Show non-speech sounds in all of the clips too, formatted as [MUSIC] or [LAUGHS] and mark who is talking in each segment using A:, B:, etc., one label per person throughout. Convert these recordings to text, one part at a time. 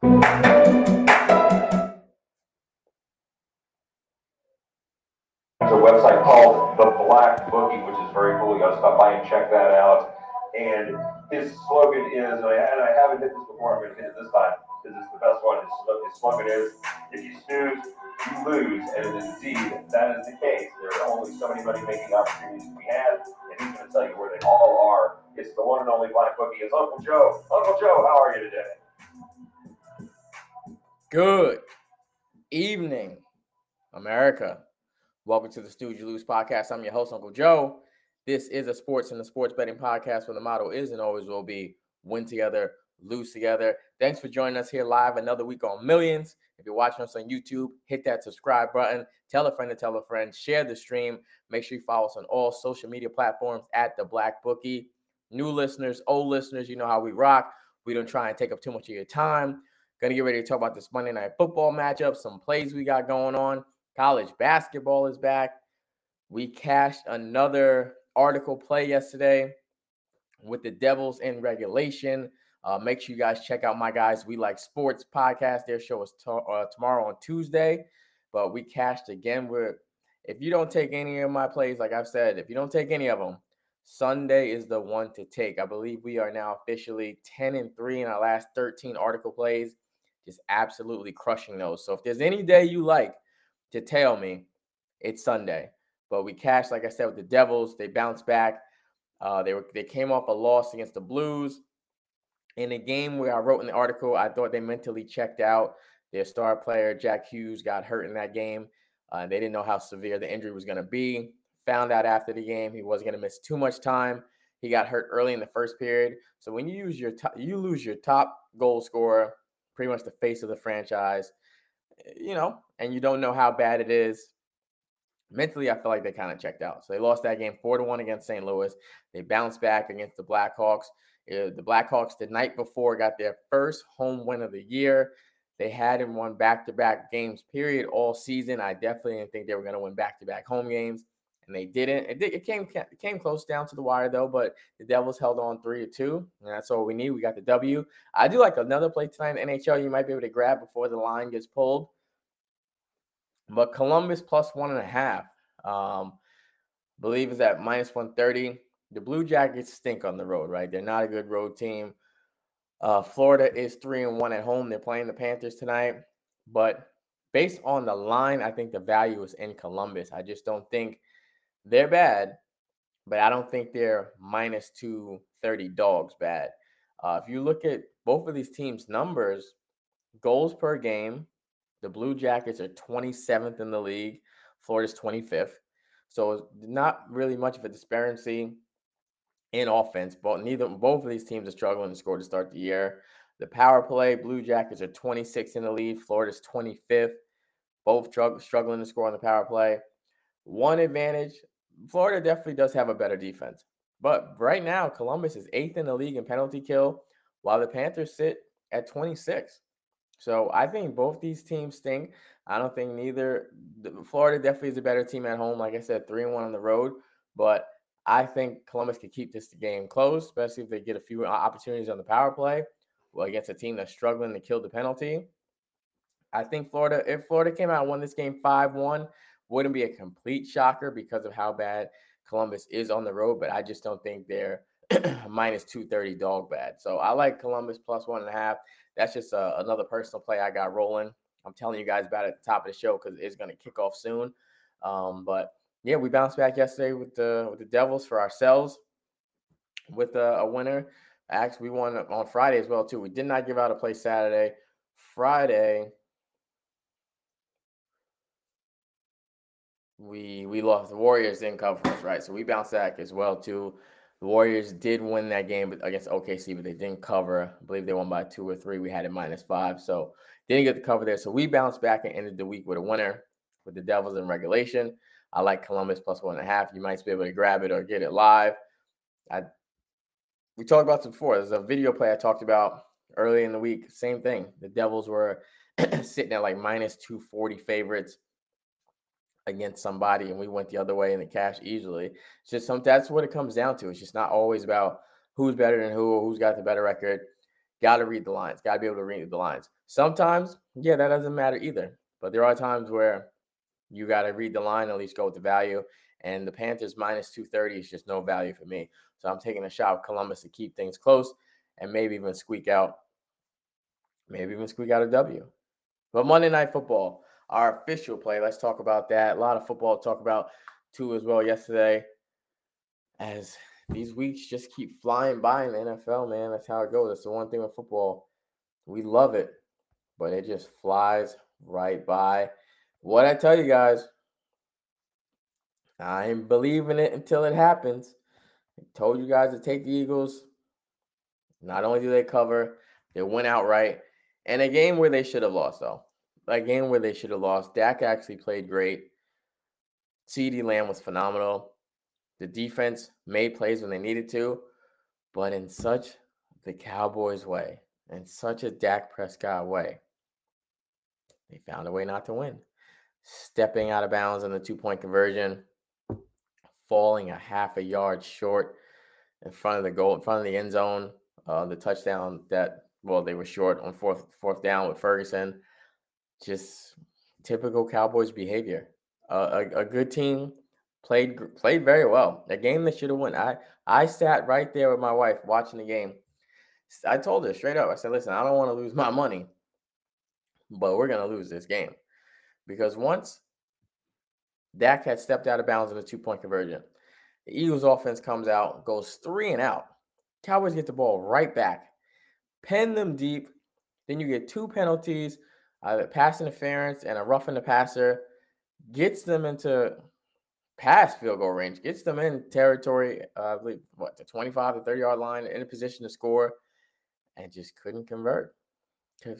A: There's a website called The Black Bookie, which is very cool. You got to stop by and check that out. And his slogan is, and I, and I haven't hit this before, I'm going to hit it this time because it's the best one. His, slogan is, if you snooze, you lose. And indeed, that is the case. There are only so many money making opportunities be had, and he's going to tell you where they all are. It's the one and only Black Bookie. It's Uncle Joe. Uncle Joe, how are you today?
B: Good evening, America. Welcome to the You Lose podcast. I'm your host, Uncle Joe. This is a sports and a sports betting podcast where the motto is and always will be win together, lose together. Thanks for joining us here live another week on Millions. If you're watching us on YouTube, hit that subscribe button, tell a friend to tell a friend, share the stream. Make sure you follow us on all social media platforms at the Black Bookie. New listeners, old listeners, you know how we rock. We don't try and take up too much of your time. Gonna get ready to talk about this Monday night football matchup, some plays we got going on. College basketball is back. We cashed another article play yesterday with the Devils in regulation. Uh, make sure you guys check out my guys. We like sports podcast. Their show is to- uh, tomorrow on Tuesday, but we cashed again. We're if you don't take any of my plays, like I've said, if you don't take any of them, Sunday is the one to take. I believe we are now officially 10 and 3 in our last 13 article plays, just absolutely crushing those. So if there's any day you like to tell me, it's Sunday. But we cashed, like I said, with the Devils. They bounced back. Uh, they were they came off a loss against the Blues. In a game where I wrote in the article, I thought they mentally checked out. Their star player, Jack Hughes, got hurt in that game. Uh, they didn't know how severe the injury was going to be. Found out after the game he wasn't going to miss too much time. He got hurt early in the first period. So when you use your top, you lose your top goal scorer, pretty much the face of the franchise, eh, you know, and you don't know how bad it is. Mentally, I feel like they kind of checked out. So they lost that game four to one against St. Louis. They bounced back against the Blackhawks. Uh, the Blackhawks the night before got their first home win of the year. They hadn't won back-to-back games, period, all season. I definitely didn't think they were going to win back-to-back home games, and they didn't. It, did, it came it came close down to the wire though, but the Devils held on three to two, and that's all we need. We got the W. I do like another play tonight in NHL. You might be able to grab before the line gets pulled, but Columbus plus one and a half. Um, believe is at minus one thirty. The Blue Jackets stink on the road, right? They're not a good road team. Uh, Florida is three and one at home. They're playing the Panthers tonight, but based on the line, I think the value is in Columbus. I just don't think they're bad, but I don't think they're minus two thirty dogs bad. Uh, if you look at both of these teams' numbers, goals per game, the Blue Jackets are 27th in the league. Florida's 25th. So not really much of a disparity in offense. But neither both of these teams are struggling to score to start the year. The power play, Blue Jackets are 26th in the lead. Florida's 25th. Both struggling to score on the power play. One advantage, Florida definitely does have a better defense. But right now, Columbus is eighth in the league in penalty kill, while the Panthers sit at 26. So I think both these teams stink. I don't think neither. Florida definitely is a better team at home. Like I said, three and one on the road. But I think Columbus could keep this game close, especially if they get a few uh, opportunities on the power play. Well, against a team that's struggling to kill the penalty. I think Florida, if Florida came out and won this game 5 1, wouldn't be a complete shocker because of how bad Columbus is on the road. But I just don't think they're [CLEARS THROAT] minus 230 dog bad. So I like Columbus plus one and a half. That's just uh, another personal play I got rolling. I'm telling you guys about it at the top of the show because it's going to kick off soon. Um, but yeah, we bounced back yesterday with the with the Devils for ourselves with a, a winner. Actually, we won on Friday as well too. We did not give out a play Saturday. Friday, we we lost. The Warriors didn't cover us, right? So we bounced back as well too. The Warriors did win that game against OKC, but they didn't cover. I believe they won by two or three. We had it minus five, so didn't get the cover there. So we bounced back and ended the week with a winner with the Devils in regulation. I like Columbus plus one and a half. You might be able to grab it or get it live. I we talked about this before. There's a video play I talked about early in the week. Same thing. The Devils were [CLEARS THROAT] sitting at like minus 240 favorites against somebody, and we went the other way in the cash easily. It's just some that's what it comes down to. It's just not always about who's better than who who's got the better record. Got to read the lines. Got to be able to read the lines. Sometimes, yeah, that doesn't matter either. But there are times where you got to read the line, at least go with the value. And the Panthers minus 230 is just no value for me. So I'm taking a shot with Columbus to keep things close and maybe even squeak out, maybe even squeak out a W. But Monday Night Football, our official play, let's talk about that. A lot of football to talk about too as well yesterday. As these weeks just keep flying by in the NFL, man. That's how it goes. That's the one thing with football. We love it, but it just flies right by. What I tell you guys, I ain't believing it until it happens. I told you guys to take the Eagles. Not only do they cover, they went outright. In a game where they should have lost, though. A game where they should have lost. Dak actually played great. CeeDee Lamb was phenomenal. The defense made plays when they needed to, but in such the Cowboys way, in such a Dak Prescott way, they found a way not to win. Stepping out of bounds on the two point conversion, falling a half a yard short in front of the goal, in front of the end zone. Uh, the touchdown that well, they were short on fourth fourth down with Ferguson. Just typical Cowboys behavior. Uh, a, a good team played played very well. A game that should have won. I I sat right there with my wife watching the game. I told her straight up. I said, "Listen, I don't want to lose [LAUGHS] my money, but we're gonna lose this game because once Dak had stepped out of bounds in a two point conversion, the Eagles' offense comes out, goes three and out. Cowboys get the ball right back, pen them deep. Then you get two penalties, either pass interference and a roughing the passer, gets them into past field goal range, gets them in territory, uh, I believe, what, the 25 to 30 yard line, in a position to score, and just couldn't convert.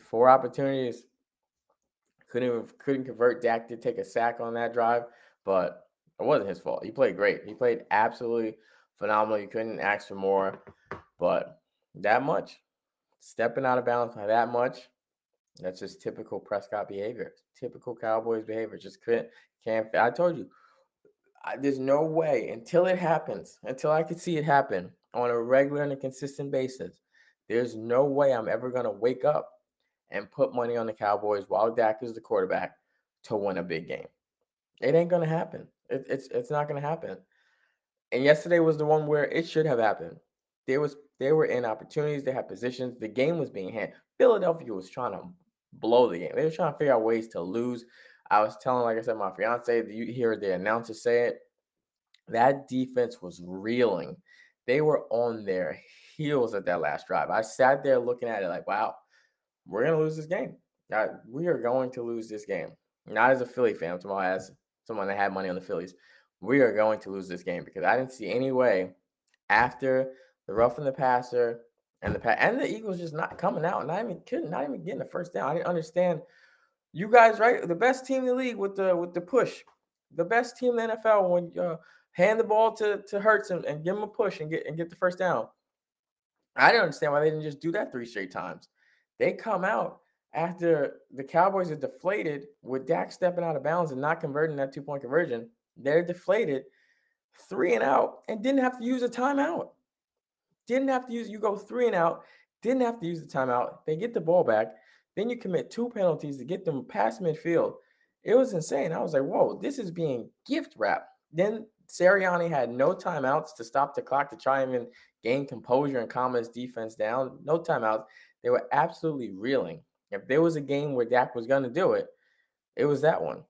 B: Four opportunities, couldn't couldn't convert. Dak did take a sack on that drive, but it wasn't his fault. He played great. He played absolutely phenomenal. You couldn't ask for more, but that much, stepping out of bounds by that much, that's just typical Prescott behavior. Typical Cowboys behavior. Just couldn't can't. I told you I, there's no way until it happens, until I can see it happen on a regular and a consistent basis. There's no way I'm ever to wake up and put money on the Cowboys while Dak is the quarterback to win a big game. It ain't to happen. It, it's it's not to happen. And yesterday was the one where it should have happened. There was they were in opportunities. They had positions. The game was being handled. Philadelphia was trying to blow the game. They were trying to figure out ways to lose. I was telling, like I said, my fiance, you hear the announcer say it. That defense was reeling. They were on their heels at that last drive. I sat there looking at it like, wow, we're going to lose this game. we are going to lose this game. Not as a Philly fan, someone as someone that had money on the Phillies. We are going to lose this game because I didn't see any way after the rough and the passer and the and the Eagles just not coming out, not even not even getting the first down. I didn't understand you guys, right? The best team in the league with the with the push, the best team in the NFL when you uh, hand the ball to to Hurts and, and give him a push and get and get the first down. I don't understand why they didn't just do that three straight times. They come out after the Cowboys are deflated with Dak stepping out of bounds and not converting that two point conversion. They're deflated, three and out, and didn't have to use a timeout. Didn't have to use. You go three and out. Didn't have to use the timeout. They get the ball back. Then you commit two penalties to get them past midfield. It was insane. I was like, whoa, this is being gift wrapped. Then Sirianni had no timeouts to stop the clock to try and gain composure and calm his defense down. No timeouts. They were absolutely reeling. If there was a game where Dak was going to do it, it was that one.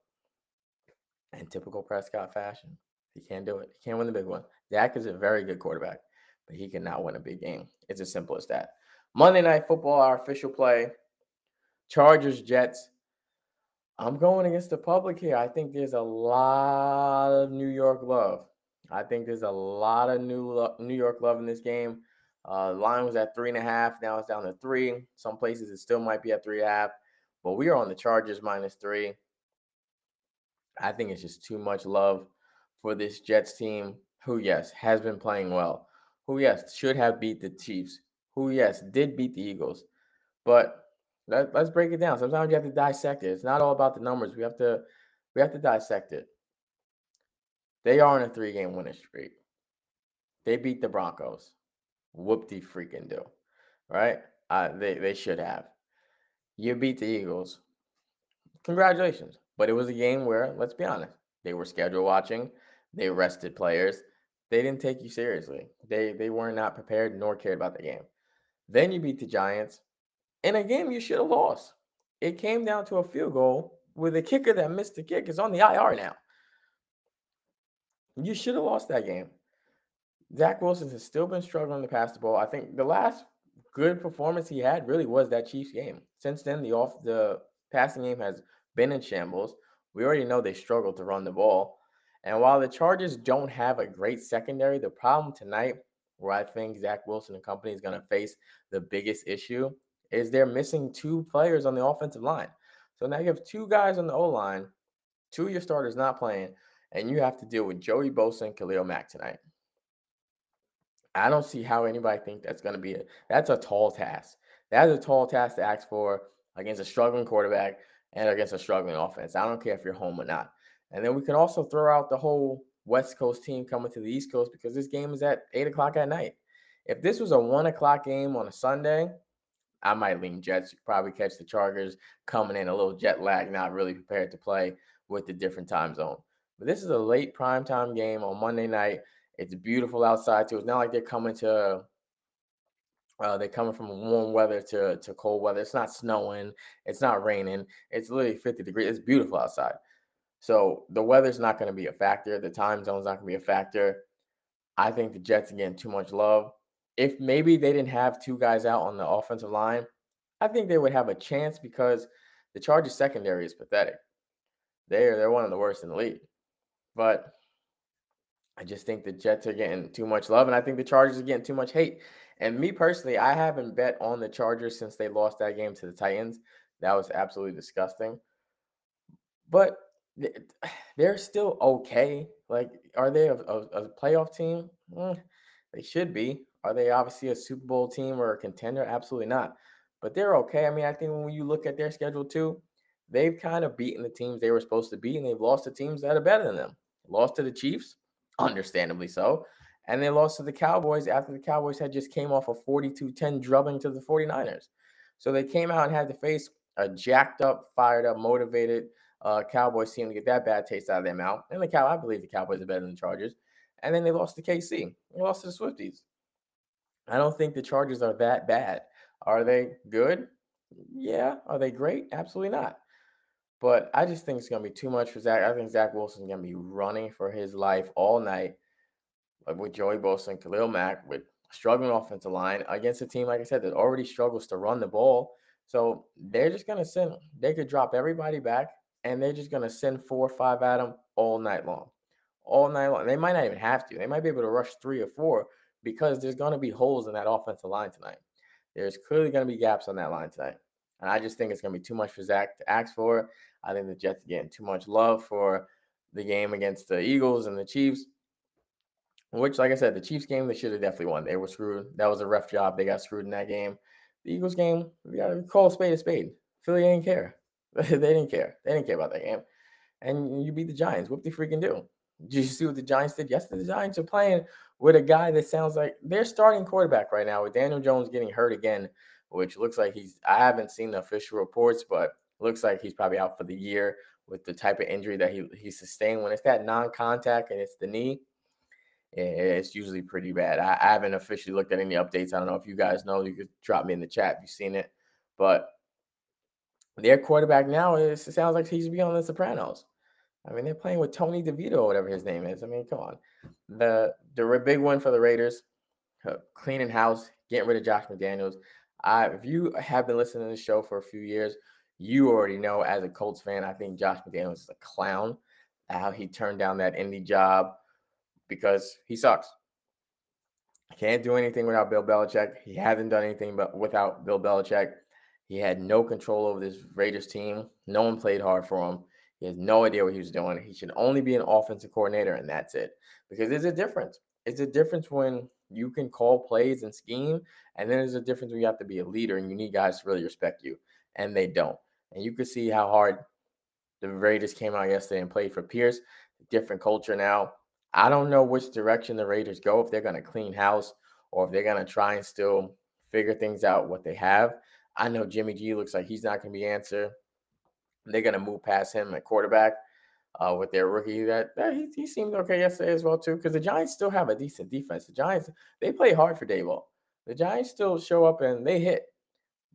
B: In typical Prescott fashion, he can't do it. He can't win the big one. Dak is a very good quarterback, but he cannot win a big game. It's as simple as that. Monday Night Football, our official play. Chargers, Jets. I'm going against the public here. I think there's a lot of New York love. I think there's a lot of New lo- New York love in this game. Uh, line was at three and a half. Now it's down to three. Some places it still might be at three and a half, but we are on the Chargers minus three. I think it's just too much love for this Jets team, who yes has been playing well, who yes should have beat the Chiefs, who yes did beat the Eagles, but let, let's break it down. Sometimes you have to dissect it. It's not all about the numbers. We have to we have to dissect it. They are on a three game winning streak. They beat the Broncos. Whoop freaking do. Right? Uh, they they should have. You beat the Eagles. Congratulations. But it was a game where, let's be honest, they were schedule watching. They rested players. They didn't take you seriously. They they were not prepared nor cared about the game. Then you beat the Giants in a game you should have lost. It came down to a field goal with a kicker that missed the kick is on the IR now. You should have lost that game. Zach Wilson has still been struggling to pass the ball. I think the last good performance he had really was that Chiefs game. Since then, the off the passing game has been in shambles. We already know they struggled to run the ball. And while the Chargers don't have a great secondary, the problem tonight, where I think Zach Wilson and company is going to face the biggest issue, is they're missing two players on the offensive line. So now you have two guys on the O line, two of your starters not playing, and you have to deal with Joey Bosa and Khalil Mack tonight. I don't see how anybody think that's going to be a that's a tall task. That's a tall task to ask for against a struggling quarterback and against a struggling offense. I don't care if you're home or not. And then we can also throw out the whole West Coast team coming to the East Coast because this game is at eight o'clock at night. If this was a one o'clock game on a Sunday, I might lean Jets. Probably catch the Chargers coming in a little jet lag, not really prepared to play with the different time zone. But this is a late primetime game on Monday night. It's beautiful outside too. It's not like they're coming to uh, they're coming from warm weather to, to cold weather. It's not snowing. It's not raining. It's literally 50 degrees. It's beautiful outside. So the weather's not going to be a factor. The time zone's not going to be a factor. I think the Jets are getting too much love. If maybe they didn't have two guys out on the offensive line, I think they would have a chance because the Chargers secondary is pathetic. They're they're one of the worst in the league. But I just think the Jets are getting too much love, and I think the Chargers are getting too much hate. And me personally, I haven't bet on the Chargers since they lost that game to the Titans. That was absolutely disgusting. But [SIGHS] they're still okay. Like, are they a, a, a playoff team? Mm, they should be. Are they obviously a Super Bowl team or a contender? Absolutely not. But they're okay. I mean, I think when you look at their schedule too, they've kind of beaten the teams they were supposed to beat, and they've lost to teams that are better than them. Lost to the Chiefs, understandably so. And they lost to the Cowboys after the Cowboys had just came off a 42-10 drubbing to the 49ers. So they came out and had to face a jacked up, fired up, motivated uh, Cowboys team to get that bad taste out of their mouth. And the Cow, I believe the Cowboys are better than the Chargers. And then they lost to KC. They lost to the Swifties. I don't think the Chargers are that bad. Are they good? Yeah. Are they great? Absolutely not. But I just think it's going to be too much for Zach. I think Zach Wilson's going to be running for his life all night with Joey Bosa and Khalil Mack with struggling offensive line against a team, like I said, that already struggles to run the ball. So they're just to send, they could drop everybody back and they're just to send four or five at them all night long. All night long. They might not even have to. They might be able to rush three or four because there's to be holes in that offensive line tonight. There's clearly to be gaps on that line tonight. And I just think it's to be too much for Zach to ask for. I think the Jets are getting too much love for the game against the Eagles and the Chiefs. Which, like I said, the Chiefs game they should have definitely won. They were screwed. That was a rough job. They got screwed in that game. The Eagles game, we gotta call a spade a spade. Philly didn't care. [LAUGHS] they didn't care. They didn't care about that game. And you beat the Giants. What they freaking do? Did you see what the Giants did yesterday? The Giants are playing with a guy that sounds like they're starting quarterback right now with Daniel Jones getting hurt again, which looks like he's I haven't seen the official reports, but looks like he's probably out for the year with the type of injury that he, he sustained. When it's that non-contact and it's the knee, Eh, it's usually pretty bad. I, I, haven't officially looked at any updates. I don't know if you guys know. You could drop me in the chat if you've seen it. But their quarterback now is it sounds like he's on The Sopranos. I mean, they're playing with Tony DeVito, or whatever his name is. I mean, come on. The the big one for the Raiders, cleaning house, getting rid of Josh McDaniels. I, if you have been listening to the show for a few years, you already know as a Colts fan, I think Josh McDaniels is a clown. How he turned down that Indy job because he sucks. Can't do anything without Bill Belichick. He hasn't done anything but without Bill Belichick. He had no control over this Raiders team. No one played hard for him. He has no idea what he was doing. He should only be an offensive coordinator, and that's it. Because there's a difference. It's a difference when you can call plays and scheme, and then there's a difference when you have to be a leader and you need guys to really respect you, and they don't. And you can see how hard the Raiders came out yesterday and played for Pierce. Different culture now. I don't know which direction the Raiders go, if they're going to clean house or if they're going to try and still figure things out what they have. I know Jimmy G looks like he's not going to be answer. They're going to move past him at quarterback uh, with their rookie. That, that he, he seemed okay yesterday as well too. Because the Giants still have a decent defense. The Giants they play hard for Daboll. The Giants still show up and they hit,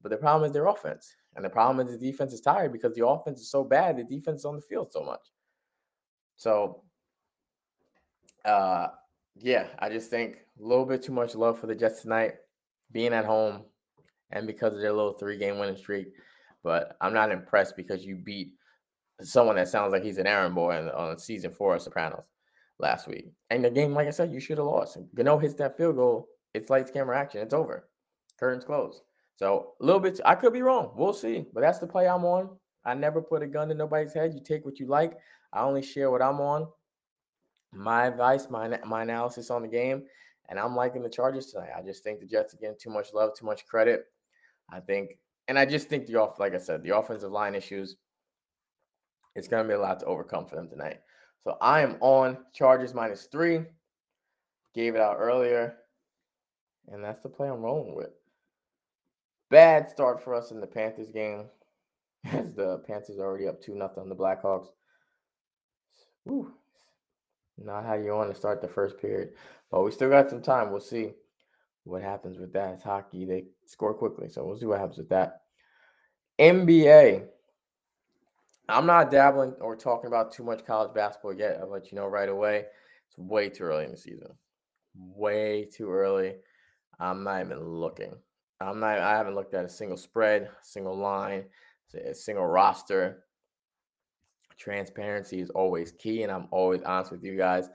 B: but the problem is their offense. And the problem is the defense is tired because the offense is so bad, the defense is on the field so much. So, uh, yeah, I just think a little bit too much love for the Jets tonight, being at home, and because of their little three-game winning streak. But I'm not impressed because you beat someone that sounds like he's an errand boy on, on season four of Sopranos last week. And the game, like I said, you should have lost. Gano hits that field goal. It's lights, camera, action. It's over. Curtains closed. So a little bit, I could be wrong. We'll see. But that's the play I'm on. I never put a gun to nobody's head. You take what you like. I only share what I'm on, my advice, my my analysis on the game, and I'm liking the Chargers tonight. I just think the Jets again too much love, too much credit. I think, and I just think the off, like I said, the offensive line issues. It's going to be a lot to overcome for them tonight. So I am on Chargers minus three. Gave it out earlier, and that's the play I'm rolling with. Bad start for us in the Panthers game, [LAUGHS] as the Panthers are already up two nothing on the Blackhawks. Whew. Not how you want to start the first period. But we still got some time. We'll see what happens with that. It's hockey. They score quickly. So we'll see what happens with that. NBA. I'm not dabbling or talking about too much college basketball yet. I'll let you know right away. It's way too early in the season. Way too early. I'm not even looking. I'm not I haven't looked at a single spread, single line, a single roster transparency is always key and i'm always honest with you guys.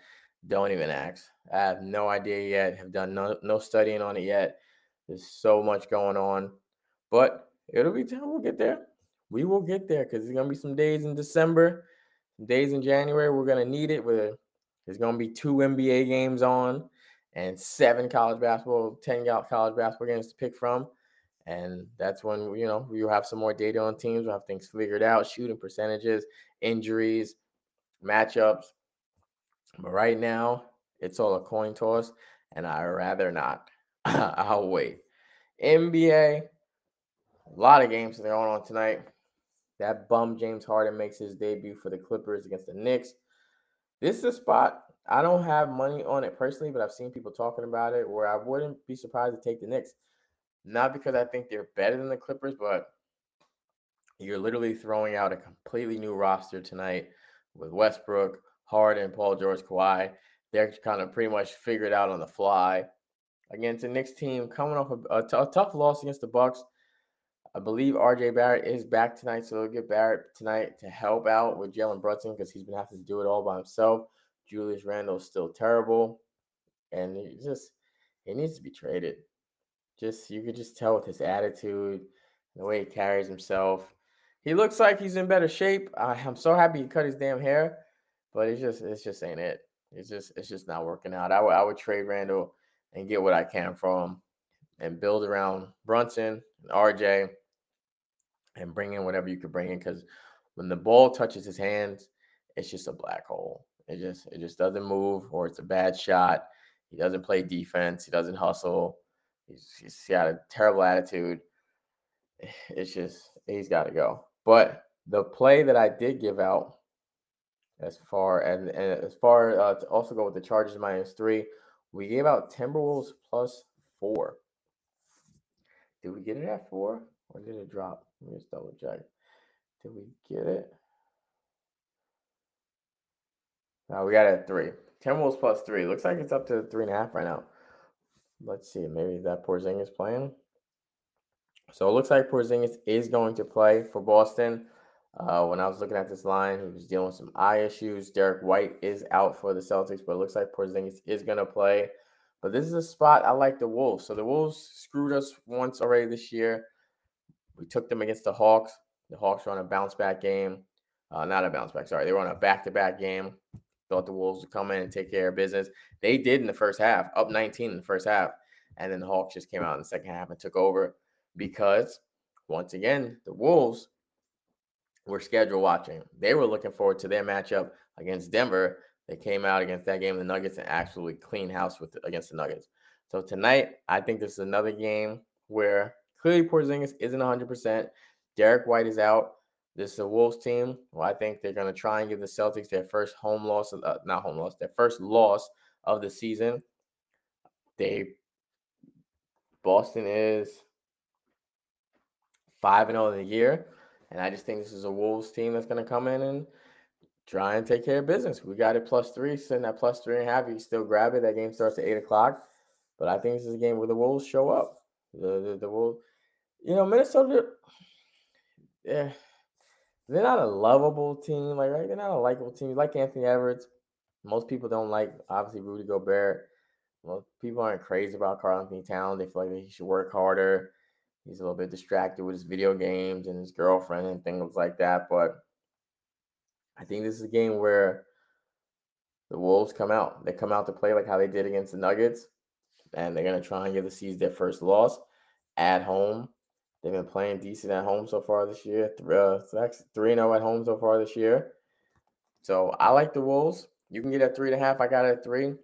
B: Don't even ask. I have no idea yet have done no, no studying on it yet. There's so much going on but it'll be time we'll get there. We will get there because there's going to be some days in december days in january we're going to need it where there's going to be two nba games on and seven college basketball 10 college basketball games to pick from and that's when you know we'll have some more data on teams we'll have things figured out shooting percentages injuries, matchups. But right now, it's all a coin toss, and I rather not. [LAUGHS] I'll wait. NBA, a lot of games going on tonight. That bum James Harden makes his debut for the Clippers against the Knicks. This is a spot I don't have money on it personally, but I've seen people talking about it where I wouldn't be surprised to take the Knicks. Not because I think they're better than the Clippers, but you're literally throwing out a completely new roster tonight with Westbrook, Harden, Paul George, Kawhi. They're kind of pretty much figured out on the fly against the Knicks team coming off a, a, t- a tough loss against the Bucks. I believe RJ Barrett is back tonight, so they'll get Barrett tonight to help out with Jalen Brunson because he's been having to do it all by himself. Julius Randle is still terrible, and he just he needs to be traded. Just you could just tell with his attitude, the way he carries himself he looks like he's in better shape. I, I'm so happy he cut his damn hair, but it's just it's just ain't it. It's just it's just not working out. I would I would trade Randle and get what I can from him and build around Brunson and RJ and bring in whatever you could bring in because when the ball touches his hands, it's just a black hole. It just it just doesn't move or it's a bad shot. He doesn't play defense. He doesn't hustle. He's, he's got a terrible attitude. [SIGHS] It's just he's got to go. But the play that I did give out, as far and, and as far uh, to also go with the Chargers minus three, we gave out Timberwolves plus four. Did we get it at four or did it drop? Let me just double check. Did we get it? No, we got it at three. Timberwolves plus three. Looks like it's up to three and a half right now. Let's see. Maybe that Porzingis playing. So it looks like Porzingis is going to play for Boston. Uh, when I was looking at this line, he was dealing with some eye issues. Derrick White is out for the Celtics, but it looks like Porzingis is going to play. But this is a spot I like the Wolves. So the Wolves screwed us once already this year. We took them against the Hawks. The Hawks were on a bounce back game. Uh, not a bounce back, sorry. They were on a back to back game. Thought the Wolves would come in and take care of business. They did in the first half, up 19 in the first half. And then the Hawks just came out in the second half and took over because once again, the Wolves were schedule watching. They were looking forward to their matchup against Denver. They came out against that game, the Nuggets, and actually clean house with against the Nuggets. So tonight, I think this is another game where clearly Porzingis isn't 100%. Derrick White is out. This is a Wolves team. I think they're going to try and give the Celtics their first home loss, uh, not home loss, their first loss of the season. They Boston is five and zero oh in the year, and I just think this is a Wolves team that's going to come in and try and take care of business. We got it plus three, sitting at plus three and a half. You still grab it. That game starts at eight o'clock, but I think this is a game where the Wolves show up. The the, the Wolves, you know, Minnesota. Yeah, they're not a lovable team, like right. They're not a likable team. Like Anthony Edwards, most people don't like obviously Rudy Gobert. Well, people aren't crazy about Karl-Anthony Towns. They feel like he should work harder. He's a little bit distracted with his video games and his girlfriend and things like that. But I think this is a game where the Wolves come out. They come out to play like how they did against the Nuggets, and they're gonna try and give the C's their first loss at home. They've been playing decent at home so far this year. Uh, three and zero oh at home so far this year. So I like the Wolves. You can get at three and a half. I got it at three.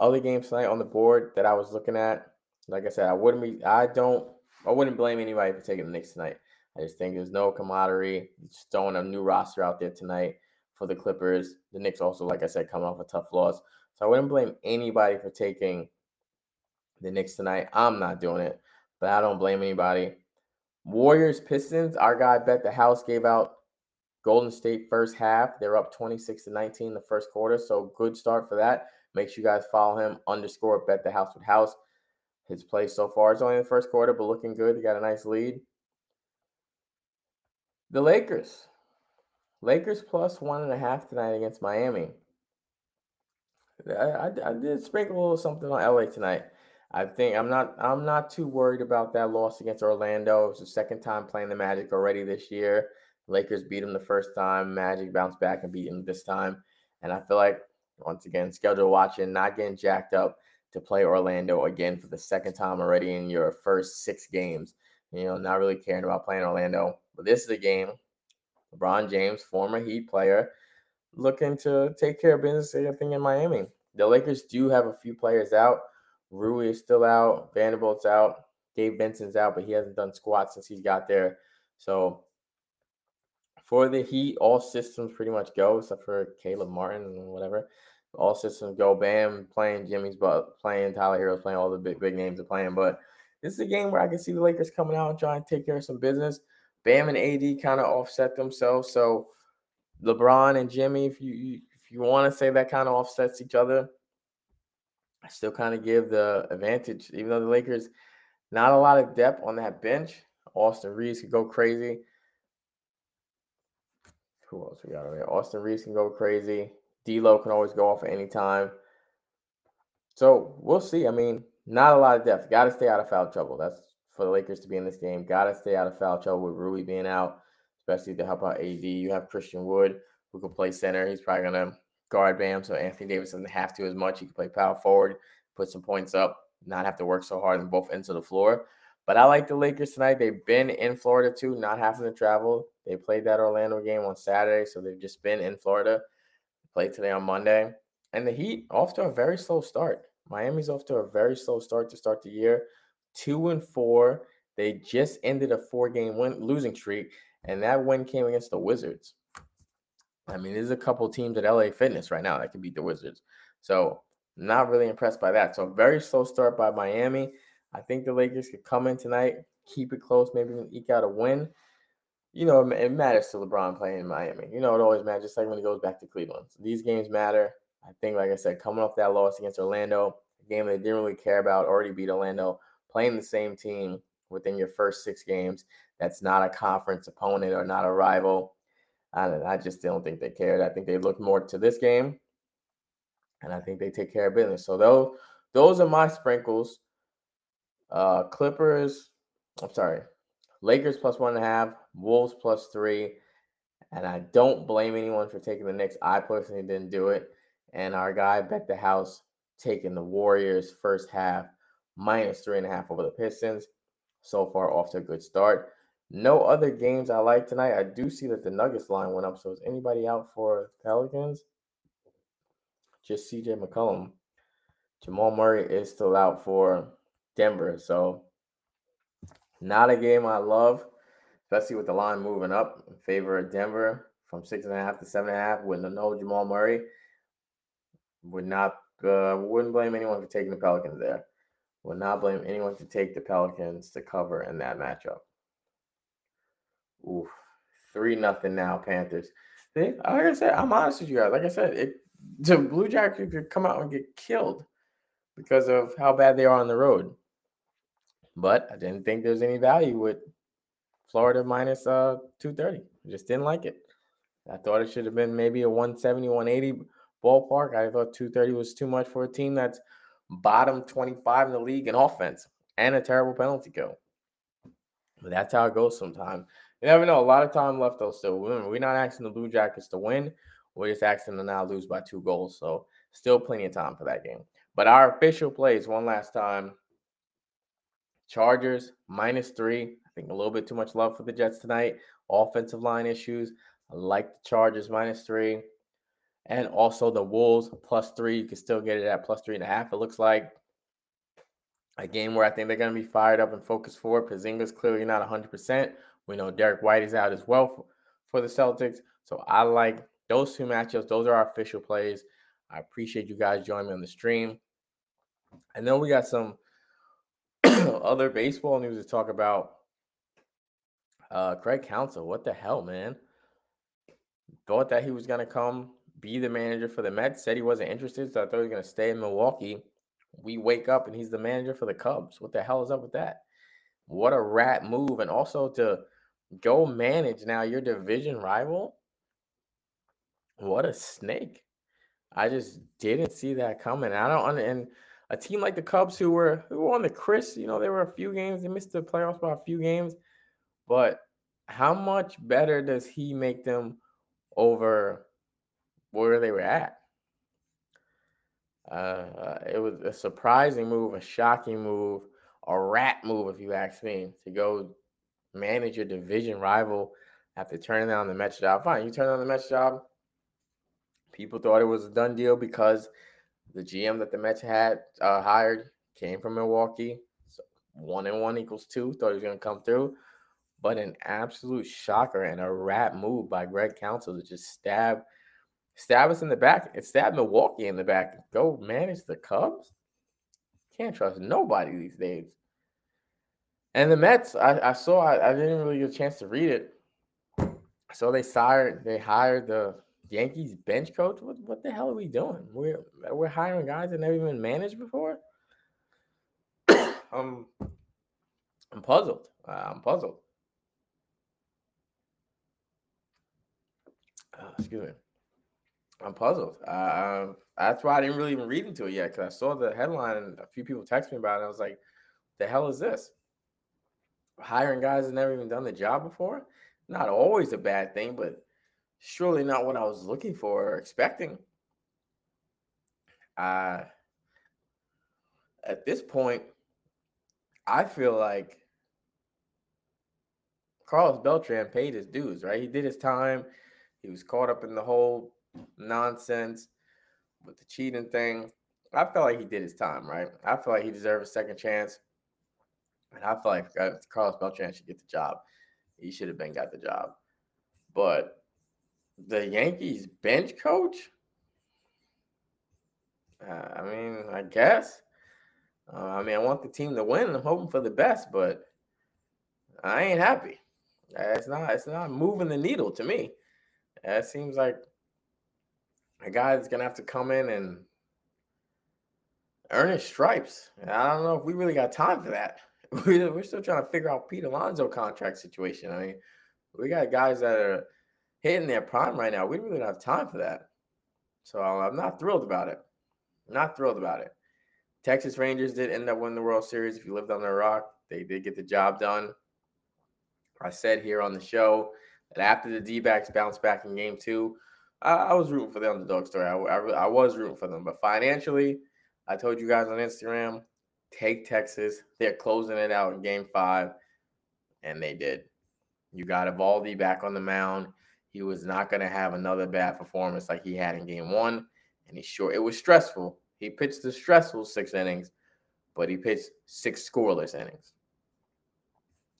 B: Other games tonight on the board that I was looking at, like I said, I wouldn't be. I don't. I wouldn't blame anybody for taking the Knicks tonight. I just think there's no camaraderie. Just throwing a new roster out there tonight for the Clippers. The Knicks also, like I said, coming off a tough loss. So I wouldn't blame anybody for taking the Knicks tonight. I'm not doing it, but I don't blame anybody. Warriors, Pistons. Our guy bet the house gave out Golden State first half. They're up 26 to 19 the first quarter. So good start for that. Make sure you guys follow him underscore bet the house with house. His play so far is only in the first quarter, but looking good. He got a nice lead. The Lakers. Lakers plus one and a half tonight against Miami. I, I, I, did sprinkle a little something on LA tonight. I think I'm not I'm not too worried about that loss against Orlando. It was the second time playing the Magic already this year. Lakers beat them the first time. Magic bounced back and beat them this time. And I feel like once again, schedule watching, not getting jacked up to play Orlando again for the second time already in your first six games. You know, not really caring about playing Orlando. But this is a game. LeBron James, former Heat player, looking to take care of business, same thing in Miami. The Lakers do have a few players out. Rui is still out. Vanderbilt's out. Gabe Vincent's out, but he hasn't done squats since he's got there. So for the Heat, all systems pretty much go except for Caleb Martin and whatever. All systems go. Bam playing Jimmy's, but playing Tyler Herro's playing all the big big names are playing. But this is a game where I can see the Lakers coming out and trying to take care of some business. Bam and AD kind of offset themselves. So LeBron and Jimmy, if you if you want to say that kind of offsets each other, still kind of give the advantage, even though the Lakers not a lot of depth on that bench. Austin Reaves could go crazy who else we got over here? Austin Reaves can go crazy. D'Lo can always go off at any time. So we'll see. I mean, not a lot of depth. Got to stay out of foul trouble. That's for the Lakers to be in this game. Got to stay out of foul trouble with Rui being out, especially to help out AD. You have Christian Wood who can play center. He's probably gonna guard Bam, so Anthony Davis doesn't have to as much. He can play power forward, put some points up, not have to work so hard on both ends of the floor. But I like the Lakers tonight. They've been in Florida too, not having to travel. They played that Orlando game on Saturday, so they've just been in Florida. Played today on Monday. And the Heat off to a very slow start. Miami's off to a very slow start to start the year. Two and four. They just ended a four-game win losing streak, and that win came against the Wizards. I mean, there's a couple teams at LA Fitness right now that can beat the Wizards. So not really impressed by that. So very slow start by Miami. I think the Lakers could come in tonight, keep it close, maybe even eke out a win. You know, it matters to LeBron playing in Miami. You know, it always matters, just like when he goes back to Cleveland. So these games matter. I think, like I said, coming off that loss against Orlando, a game they didn't really care about, already beat Orlando, playing the same team within your first six games. That's not a conference opponent or not a rival. I, I just don't think they cared. I think they look more to this game, and I think they take care of business. So those those are my sprinkles. Uh, Clippers, I'm sorry, Lakers plus one and a half, Wolves plus three. And I don't blame anyone for taking the Knicks. I personally didn't do it. And our guy bet the house taking the Warriors first half minus three and a half over the Pistons. So far, off to a good start. No other games I like tonight. I do see that the Nuggets line went up. So is anybody out for Pelicans? Just CJ McCollum. Jamal Murray is still out for Denver. So not a game I love, especially with the line moving up in favor of Denver from six and a half to seven and a half with no Jamal Murray. Would not uh, wouldn't blame anyone for taking the Pelicans there. Would not blame anyone to take the Pelicans to cover in that matchup. Oof, three nothing now, Panthers. See, like I said, I'm honest with you guys. Like I said, it the Blue Jackets could come out and get killed because of how bad they are on the road. But I didn't think there's any value with Florida minus uh 230. I just didn't like it. I thought it should have been maybe a 170, 180 ballpark. I thought 230 was too much for a team that's bottom 25 in the league in offense and a terrible penalty kill. But that's how it goes sometimes. You never know. A lot of time left though. Still, remember, we're not asking the Blue Jackets to win. We're just asking them to now lose by two goals. So still plenty of time for that game. But our official plays one last time. Chargers minus three. I think a little bit too much love for the Jets tonight. Offensive line issues. I like the Chargers minus three. And also the Wolves plus three. You can still get it at plus three and a half, it looks like. A game where I think they're going to be fired up and focused for. Porzingis clearly not 100%. We know Derrick White is out as well for, for the Celtics. So I like those two matchups. Those are our official plays. I appreciate you guys joining me on the stream. I know we got some [CLEARS THROAT] other baseball news to talk about. Uh, Craig Counsell, what the hell, man? Thought that he was gonna come be the manager for the Mets. Said he wasn't interested, so I thought he was gonna stay in Milwaukee. We wake up and he's the manager for the Cubs. What the hell is up with that? What a rat move! And also to go manage now your division rival. What a snake! I just didn't see that coming. I don't and a team like the Cubs who were who were on the Chris, you know, there were a few games they missed the playoffs by a few games, but how much better does he make them over where they were at? Uh, it was a surprising move, a shocking move, a rat move, if you ask me, to go manage your division rival after turning down the Mets job. Fine, you turn down the Mets job. People thought it was a done deal because the GM that the Mets had uh, hired came from Milwaukee. So one and one equals two. Thought he was going to come through. But an absolute shocker and a rat move by Craig Counsell to just stab stab us in the back. It stabbed Milwaukee in the back. Go manage the Cubs. Can't trust nobody these days. And the Mets, I, I saw. I, I didn't really get a chance to read it. So they hired they hired the Yankees bench coach? What what the hell are we doing? We're we're hiring guys that never even managed before. I'm I'm puzzled. Uh, I'm puzzled. Uh, excuse me. I'm puzzled. Uh, that's why I didn't really even read into it yet because I saw the headline and a few people text me about it. I was like, "The hell is this? Hiring guys that never even done the job before? Not always a bad thing, but." surely not what I was looking for or expecting. Uh, at this point, I feel like Carlos Beltran paid his dues, right? He did his time. He was caught up in the whole nonsense with the cheating thing. I felt like he did his time, right? I feel like he deserved a second chance. And I feel like Carlos Beltran should get the job. He should have been got the job. But the Yankees bench coach? Uh, I mean, I guess. Uh, I mean, I want the team to win. I'm hoping for the best, but I ain't happy. It's not. It's not moving the needle to me. It seems like a guy that's gonna have to come in and earn his stripes. I don't know if we really got time for that. [LAUGHS] We're still trying to figure out Pete Alonso contract situation. I mean, we got guys that are hitting their prime right now. We don't have time for that. So I'm not thrilled about it. Not thrilled about it. Texas Rangers did end up winning the World Series. If you lived on the rock, they did get the job done. I said here on the show that after the D backs bounced back in game two, I, I, was rooting for the underdog story. I, I, I was rooting for them. But financially, I told you guys on Instagram, take Texas. They're closing it out in game five. And they did. You got Eovaldi back on the mound. He was not going to have another bad performance like he had in game one. And he sure it was stressful. He pitched the stressful six innings, but he pitched six scoreless innings.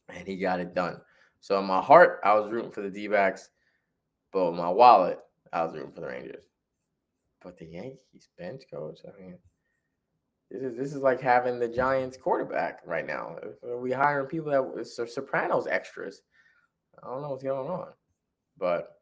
B: And he got it done. So in my heart, I was rooting for the D backs, but my wallet, I was rooting for the Rangers. But the Yankees bench coach, I mean, this is this is like having the Giants quarterback right now. Are we hiring people that are Sopranos extras? I don't know what's going on. But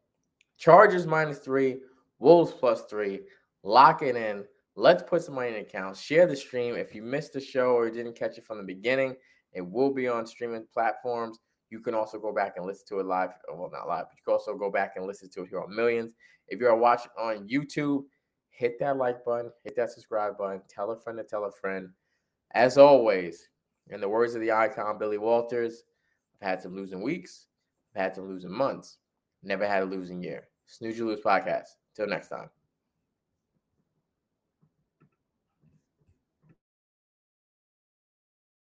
B: Chargers minus three, Wolves plus three. Lock it in. Let's put some money in the account. Share the stream. If you missed the show or didn't catch it from the beginning, it will be on streaming platforms. You can also go back and listen to it live. Well, not live, but you can also go back and listen to it here on Millions. If you're watching on YouTube, hit that like button, hit that subscribe button, tell a friend to tell a friend. As always, in the words of the icon Billy Walters, I've had some losing weeks, I've had some losing months, never had a losing year. Snooze You Lose podcast. Till next time.